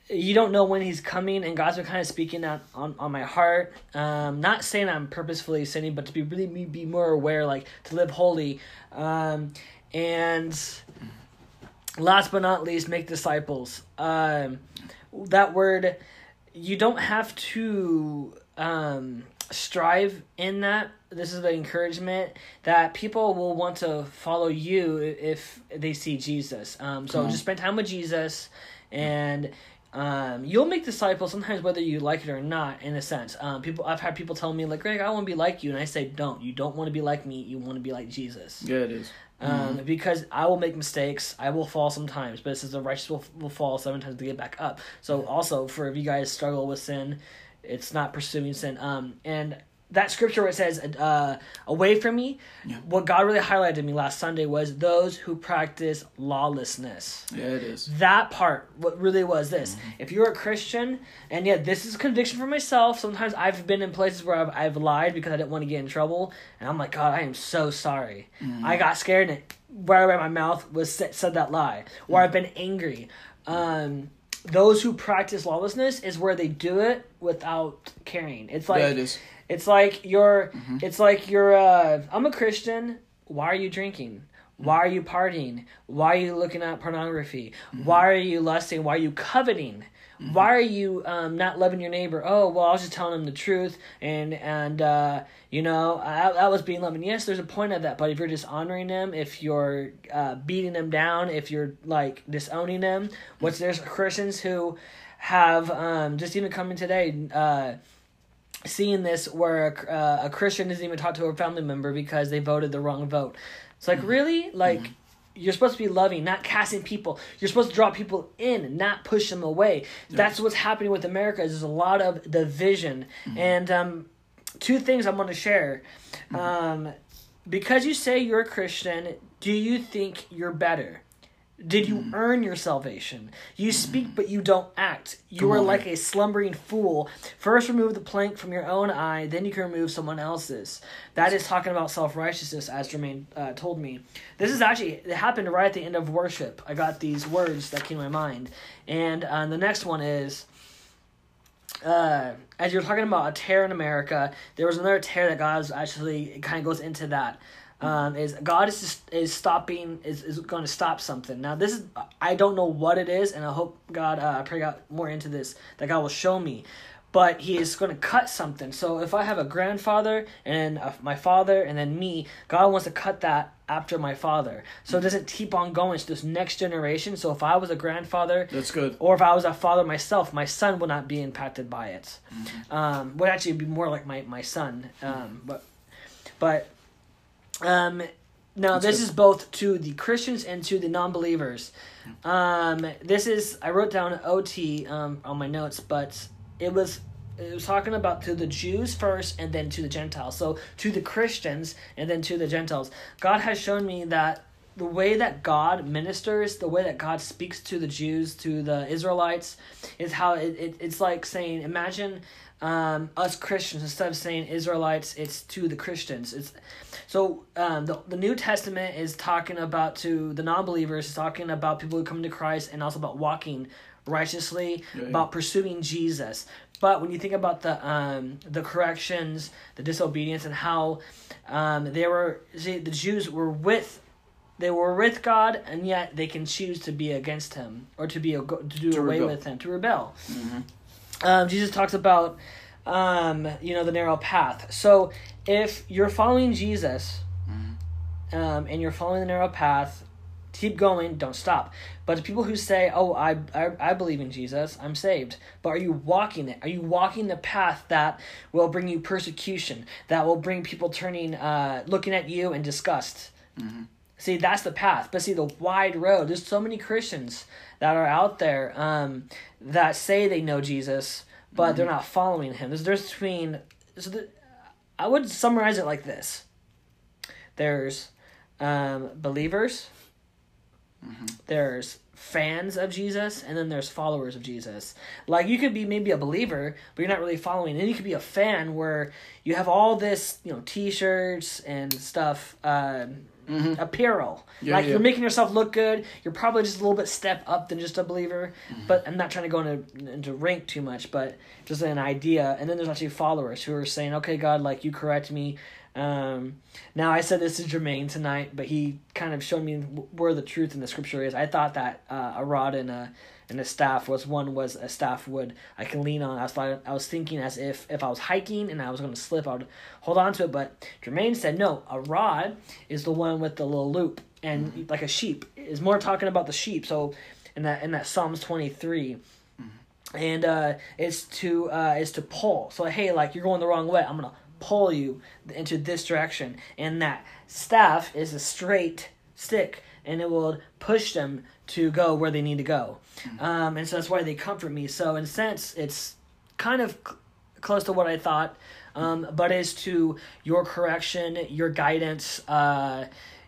you don't know when he's coming, and God's been kind of speaking that on, on my heart. Um, not saying I'm purposefully sinning, but to be really be- be more aware, like to live holy. Um, and last but not least, make disciples. Um, that word, you don't have to um, strive in that. This is the encouragement that people will want to follow you if they see Jesus. Um, so on. just spend time with Jesus, and um, you'll make disciples sometimes whether you like it or not. In a sense, um, people I've had people tell me like, "Greg, I want to be like you," and I say, "Don't. You don't want to be like me. You want to be like Jesus." Yeah, it is. Um, because I will make mistakes. I will fall sometimes, but it says the righteous will, will fall seven times to get back up. So also for if you guys struggle with sin, it's not pursuing sin. Um, and that scripture where it says, uh, "Away from me," Yeah. what God really highlighted to me last Sunday was those who practice lawlessness Yeah, it is. that part what really was this Mm-hmm. if you're a christian and yeah this is a conviction for myself sometimes i've been in places where i've, I've lied because i didn't want to get in trouble and i'm like god i am so sorry Mm-hmm. i got scared and right away my mouth was said, said that lie or i've been angry um, those who practice lawlessness is where they do it without caring it's like yeah, it is. It's like you're Mm-hmm. it's like you're uh I'm a Christian, why are you drinking? Why are you partying? Why are you looking at pornography? Mm-hmm. Why are you lusting? Why are you coveting? Why are you um, not loving your neighbor? Oh well, I was just telling him the truth, and and uh, you know I, I was being loving. Yes, there's a point of that, but if you're dishonoring them, if you're uh, beating them down, if you're like disowning them, which there's Christians who have um, just even coming today. Uh, seeing this where a, uh, a Christian doesn't even talk to a family member because they voted the wrong vote. It's like really like you're supposed to be loving, not casting people. You're supposed to draw people in, not push them away. That's what's happening with America. Is there's a lot of division and um, two things I want to share. Um, because you say you're a Christian, do you think you're better? Did you earn your salvation? You speak, but you don't act. You are like a slumbering fool. First, remove the plank from your own eye, then you can remove someone else's. That is talking about self righteousness, as Jermaine uh, told me. This is actually, it happened right at the end of worship. I got these words that came to my mind. And uh, the next one is uh, as you're talking about a tear in America, there was another tear that God is actually it kind of goes into that. Um, is God is just, is stopping is, is going to stop something now. This is I don't know what it is, and I hope God uh, I pray God more into this that God will show me. But He is going to cut something. So if I have a grandfather and uh, my father and then me, God wants to cut that after my father, so it doesn't keep on going to this next generation. So if I was a grandfather, That's good. or if I was a father myself, my son would not be impacted by it. Um, would actually be more like my my son. Um, but but um, now this is both to the Christians and to the non-believers. Um, this is I wrote down OT um, on my notes, but it was it was talking about to the Jews first and then to the Gentiles. So to the Christians and then to the Gentiles. God has shown me that the way that God ministers, the way that God speaks to the Jews, to the Israelites, is how it, it it's like saying, imagine um, us Christians instead of saying Israelites, it's to the Christians. It's so um, the the New Testament is talking about to the non-believers, it's talking about people who come to Christ, and also about walking righteously, about pursuing Jesus. But when you think about the um, the corrections, the disobedience, and how um, they were, see, the Jews were with, they were with God, and yet they can choose to be against Him or to be a, to do To away rebel. with Him, to rebel. hmm Um, Jesus talks about, um, you know, the narrow path. So if you're following Jesus, um, and you're following the narrow path, keep going don't stop but people who say oh I, I i believe in jesus i'm saved but are you walking it are you walking the path that will bring you persecution that will bring people turning uh looking at you in disgust mm-hmm. See that's the path but see the wide road there's so many christians that are out there um that say they know jesus but mm-hmm. they're not following him there's there's between so the, i would summarize it like this there's um believers Mm-hmm. There's fans of Jesus and then there's followers of Jesus. Like you could be maybe a believer, but you're not really following. And you could be a fan where you have all this, you know, t-shirts and stuff, uh, mm-hmm. apparel. Yeah, like yeah. you're making yourself look good. You're probably just a little bit step up than just a believer. Mm-hmm. But I'm not trying to go into into rank too much, but just an idea. And then there's actually followers who are saying, "Okay, God, like you correct me." Um, now I said this to Jermaine tonight, but he kind of showed me where the truth in the scripture is. I thought that uh, a rod and a and a staff was one was a staff would I can lean on. I was I was thinking as if if I was hiking and I was going to slip, I would hold on to it. But Jermaine said no. A rod is the one with the little loop and mm-hmm. like a sheep is more talking about the sheep. So in that in that Psalms twenty three mm-hmm. and uh, it's to uh, is to pull. So hey, like you're going the wrong way. I'm gonna pull you into this direction. And that staff is a straight stick and it will push them to go where they need to go. Mm-hmm. Um, and so that's why they comfort me. So, in a sense, it's kind of cl- close to what I thought, um, but as to your correction, your guidance, uh,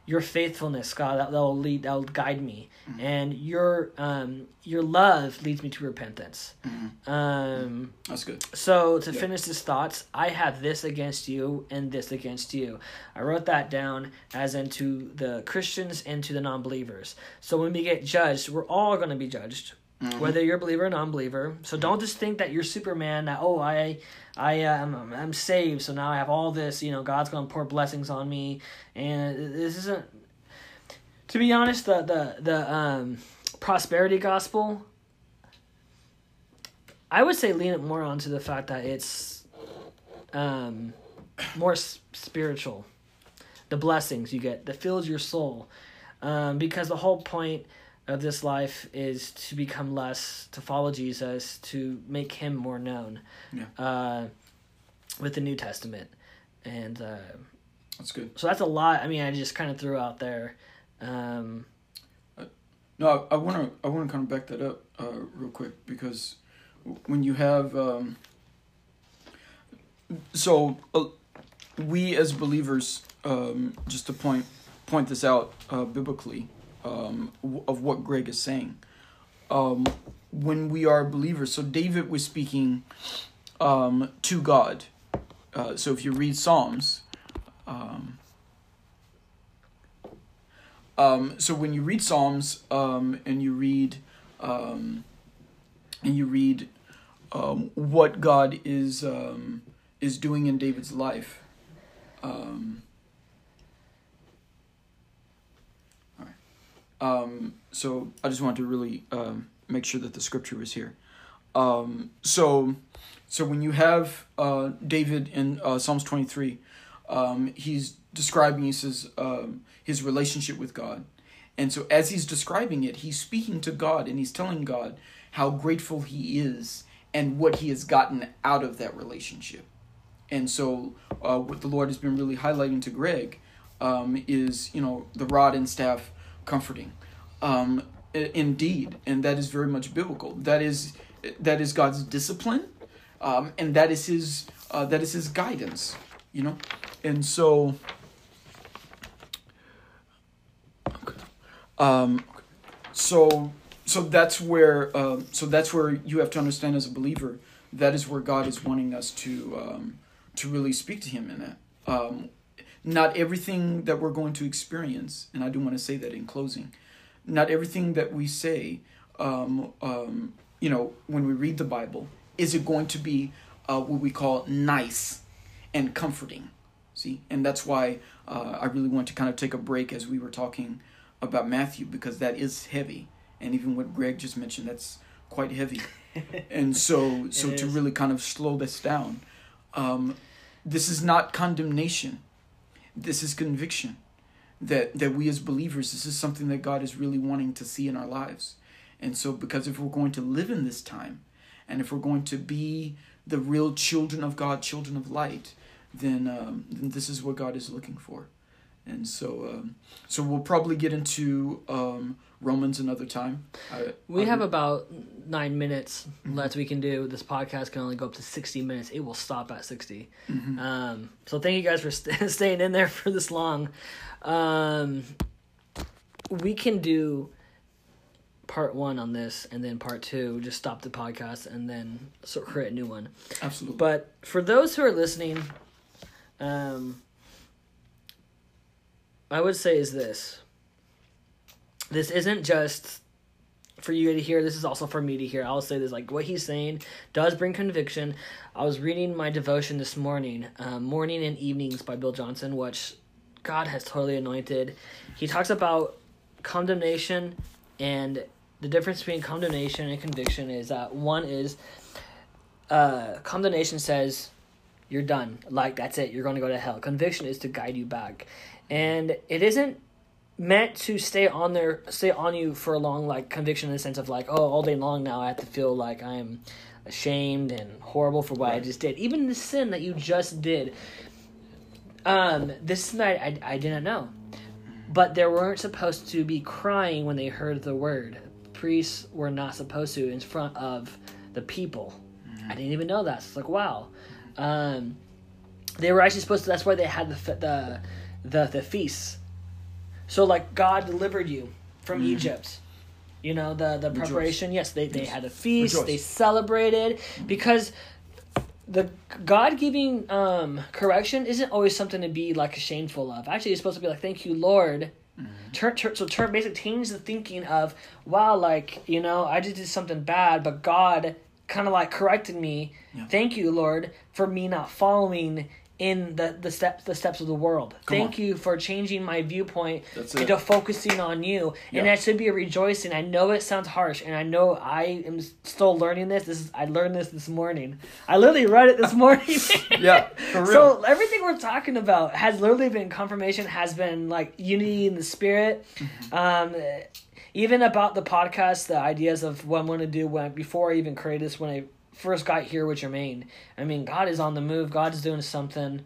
your faithfulness, God, that will lead, that will guide me, mm-hmm. and your um, your love leads me to repentance. Mm-hmm. Um, That's good. So to finish his thoughts, I have this against you and this against you. I wrote that down as into the Christians and to the non-believers. So when we get judged, we're all going to be judged. Mm-hmm. Whether you're a believer or non-believer, so don't just think that you're Superman. That oh, I I uh, I'm, I'm saved, so now I have all this. You know, God's gonna pour blessings on me, and this isn't. To be honest, the the the um, prosperity gospel. I would say lean it more onto the fact that it's um, more spiritual. The blessings you get that fills your soul, um, because the whole point of this life is to become less, to follow Jesus, to make Him more known. Yeah. Uh, with the New Testament, and uh, that's good. So that's a lot. I mean, I just kind of threw out there. Um, uh, no, I want to I want to kind of back that up uh, real quick because when you have um, so uh, we as believers um, just to point point this out uh, biblically um, of what Greg is saying. Um, when we are believers, so David was speaking um, to God. Uh, so if you read Psalms, um, um, so when you read Psalms um, and you read um, and you read um, what God is um, is doing in David's life, um, Um, so I just wanted to really um, make sure that the scripture was here. Um, so, so when you have uh, David in uh, Psalms twenty three, um, he's describing he says um, his relationship with God, and so as he's describing it, he's speaking to God and he's telling God how grateful he is and what he has gotten out of that relationship. And so, uh, what the Lord has been really highlighting to Greg um, is, you know, the rod and staff comforting. Um, indeed, and that is very much biblical. That is that is God's discipline, um, and that is His uh, that is His guidance. You know, and so. Um, so so that's where uh, so that's where you have to understand as a believer that is where God is wanting us to um, to really speak to Him in that. Um, not everything that we're going to experience, and I do want to say that in closing, not everything that we say, um, um, you know, when we read the Bible, is it going to be uh, what we call nice and comforting. See, and that's why uh, I really want to kind of take a break as we were talking about Matthew because that is heavy, and even what Greg just mentioned, that's quite heavy. [LAUGHS] and so, so to really kind of slow this down, um, this is not condemnation this is conviction. that that we as believers this is something that God is really wanting to see in our lives. And so because if we're going to live in this time and if we're going to be the real children of God, children of light, then um, then this is what God is looking for. And so um, so we'll probably get into um, Romans another time. I, We I have about nine minutes left we can do. This podcast can only go up to 60 minutes. It will stop at 60. Mm-hmm. Um, so thank you guys for st- [LAUGHS] staying in there for this long. Um, we can do part one on this and then part two, just stop the podcast and then so create a new one. absolutely. But for those who are listening, um, I would say is this. This isn't just for you to hear. This is also for me to hear. I'll say this: like what he's saying does bring conviction. I was reading my devotion this morning, um, morning and evenings by Bill Johnson, which God has totally anointed. He talks about condemnation and the difference between condemnation and conviction is that one is uh, condemnation says you're done like that's it you're going to go to hell conviction is to guide you back and it isn't meant to stay on there stay on you for a long like conviction in the sense of like oh all day long now i have to feel like i'm ashamed and horrible for what i just did. Even the sin that you just did um this night i, I didn't know. But they weren't supposed to be crying when they heard the word. Priests were not supposed to in front of the people. I didn't even know that. So it's like wow. Um, they were actually supposed to that's why they had the the the, the feasts so like god delivered you from egypt you know the the Rejoice. preparation yes they, they had a feast Rejoice. they celebrated because the God giving um, correction isn't always something to be like shameful of. Actually, it's supposed to be like, "Thank you, Lord." Turn, turn, so turn, basically change the thinking of, "Wow, like you know, I just did something bad, but God kind of like corrected me. Yeah. Thank you, Lord, for me not following in the the steps the steps of the world. Come Thank on. you for changing my viewpoint into focusing on you. And Yeah. that should be a rejoicing. I know it sounds harsh, and I know I am still learning this. This is I learned this this morning. I literally read it this [LAUGHS] morning. [LAUGHS] Yeah, for real. So everything we're talking about has literally been confirmation. Has been like unity in the spirit. Mm-hmm. Um, even about the podcast, the ideas of what I'm going to do when before I even created this, when I first got here with Jermaine. I mean, God is on the move. God is doing something,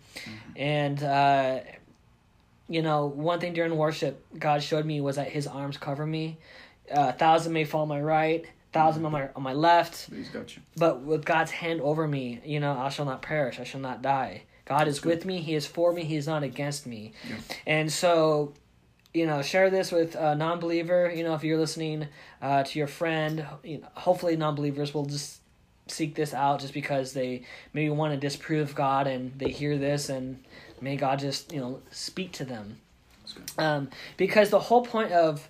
and uh, you know, one thing during worship, God showed me was that His arms cover me. Uh, a thousand may fall on my right, thousand on my on my left, He's got you. but with God's hand over me, you know, I shall not perish, I shall not die. God is with me, He is for me, He is not against me. Yeah. And so, you know, share this with a non believer. You know, if you're listening uh, to your friend, you know, hopefully non believers will just seek this out just because they maybe want to disprove God and they hear this and may God just, you know, speak to them. Um, because the whole point of,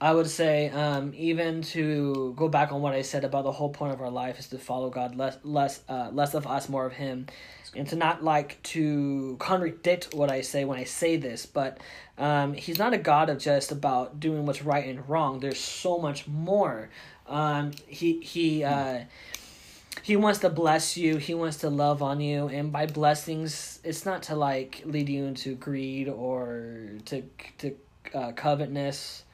I would say, um, even to go back on what I said about the whole point of our life is to follow God less, less, uh, less of us, more of Him, and to not like to contradict what I say when I say this. But um, He's not a God of just about doing what's right and wrong. There's so much more. Um, he he. Uh, he wants to bless you he wants to love on you and by blessings it's not to like lead you into greed or to to uh, covetousness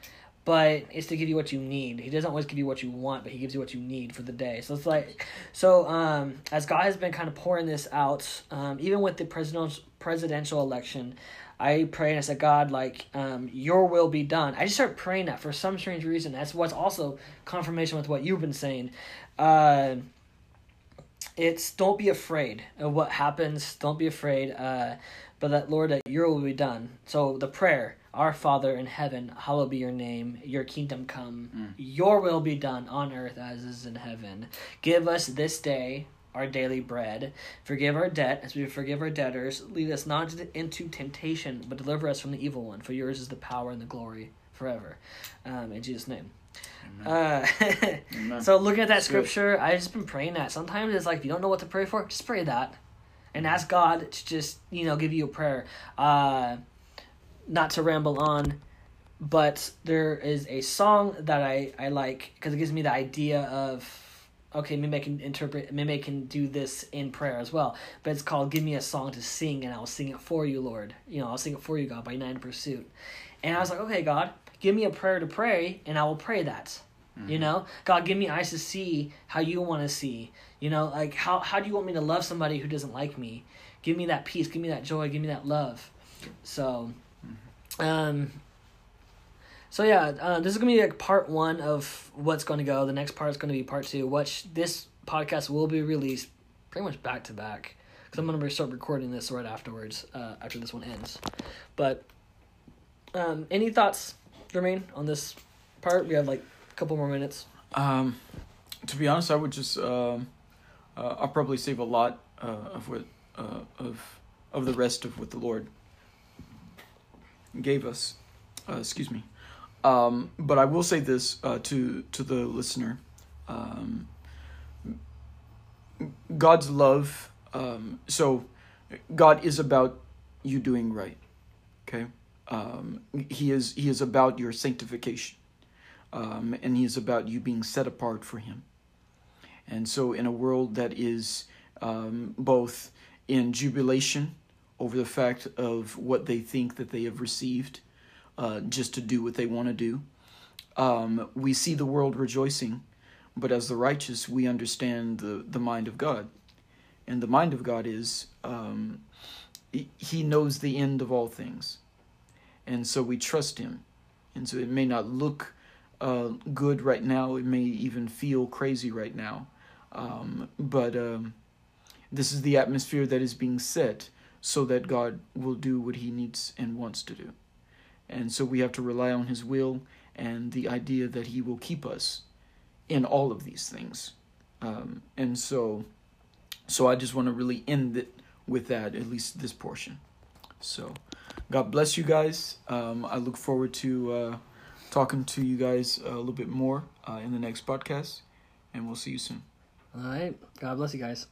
but it's to give you what you need he doesn't always give you what you want but he gives you what you need for the day so it's like so um as god has been kind of pouring this out um even with the presidential presidential election I pray and I said, God, like, um, your will be done. I just start praying that for some strange reason. That's what's also confirmation with what you've been saying. Uh, it's don't be afraid of what happens. Don't be afraid. Uh, but that Lord, that your will be done. So the prayer, Our Father in heaven, hallowed be your name. Your kingdom come. Your will be done on earth as is in heaven. Give us this day our daily bread. Forgive our debt as we forgive our debtors. Lead us not into temptation, but deliver us from the evil one. For yours is the power and the glory forever. Um, in Jesus' name. Uh, [LAUGHS] so looking at that good. scripture, I've just been praying that. Sometimes it's like if you don't know what to pray for, just pray that, and ask God to just you know give you a prayer. Uh, not to ramble on, but there is a song that I I like because it gives me the idea of okay, maybe I can interpret, maybe I can do this in prayer as well. But it's called "Give Me a Song to Sing," and I'll sing it for you, Lord. You know, I'll sing it for you, God, by Nine Pursuit. And I was like, okay, God, give me a prayer to pray, and I will pray that. Mm-hmm. You know, God, give me eyes to see how you want to see. You know, like how how do you want me to love somebody who doesn't like me? Give me that peace, give me that joy, give me that love. So, mm-hmm. um, so yeah, uh, this is gonna be like part one of what's going to go. The next part is going to be part two. Which this podcast will be released pretty much back to back because I'm gonna start recording this right afterwards uh, after this one ends. But um, any thoughts, Jermaine, on this part? We have like a couple more minutes. Um, to be honest, I would just um, uh, I'll probably save a lot uh, of what uh, of of the rest of what the Lord gave us. Uh, excuse me. Um, but I will say this uh, to to the listener. Um, God's love. Um, so, God is about you doing right. Okay. Um, he is He is about your sanctification um, and he is about you being set apart for him. And so, in a world that is um, both in jubilation over the fact of what they think that they have received, uh, just to do what they want to do, um, we see the world rejoicing. But as the righteous, we understand the, the mind of God. And the mind of God is um, He knows the end of all things. And so we trust Him. And so it may not look uh, good right now. It may even feel crazy right now. Um, but um, this is the atmosphere that is being set so that God will do what He needs and wants to do. And so we have to rely on His will and the idea that He will keep us in all of these things. Um, and so, so I just want to really end it with that, at least this portion. So, God bless you guys. Um, I look forward to. Uh, talking to you guys a little bit more uh, in the next podcast, and we'll see you soon. All right. God bless you guys.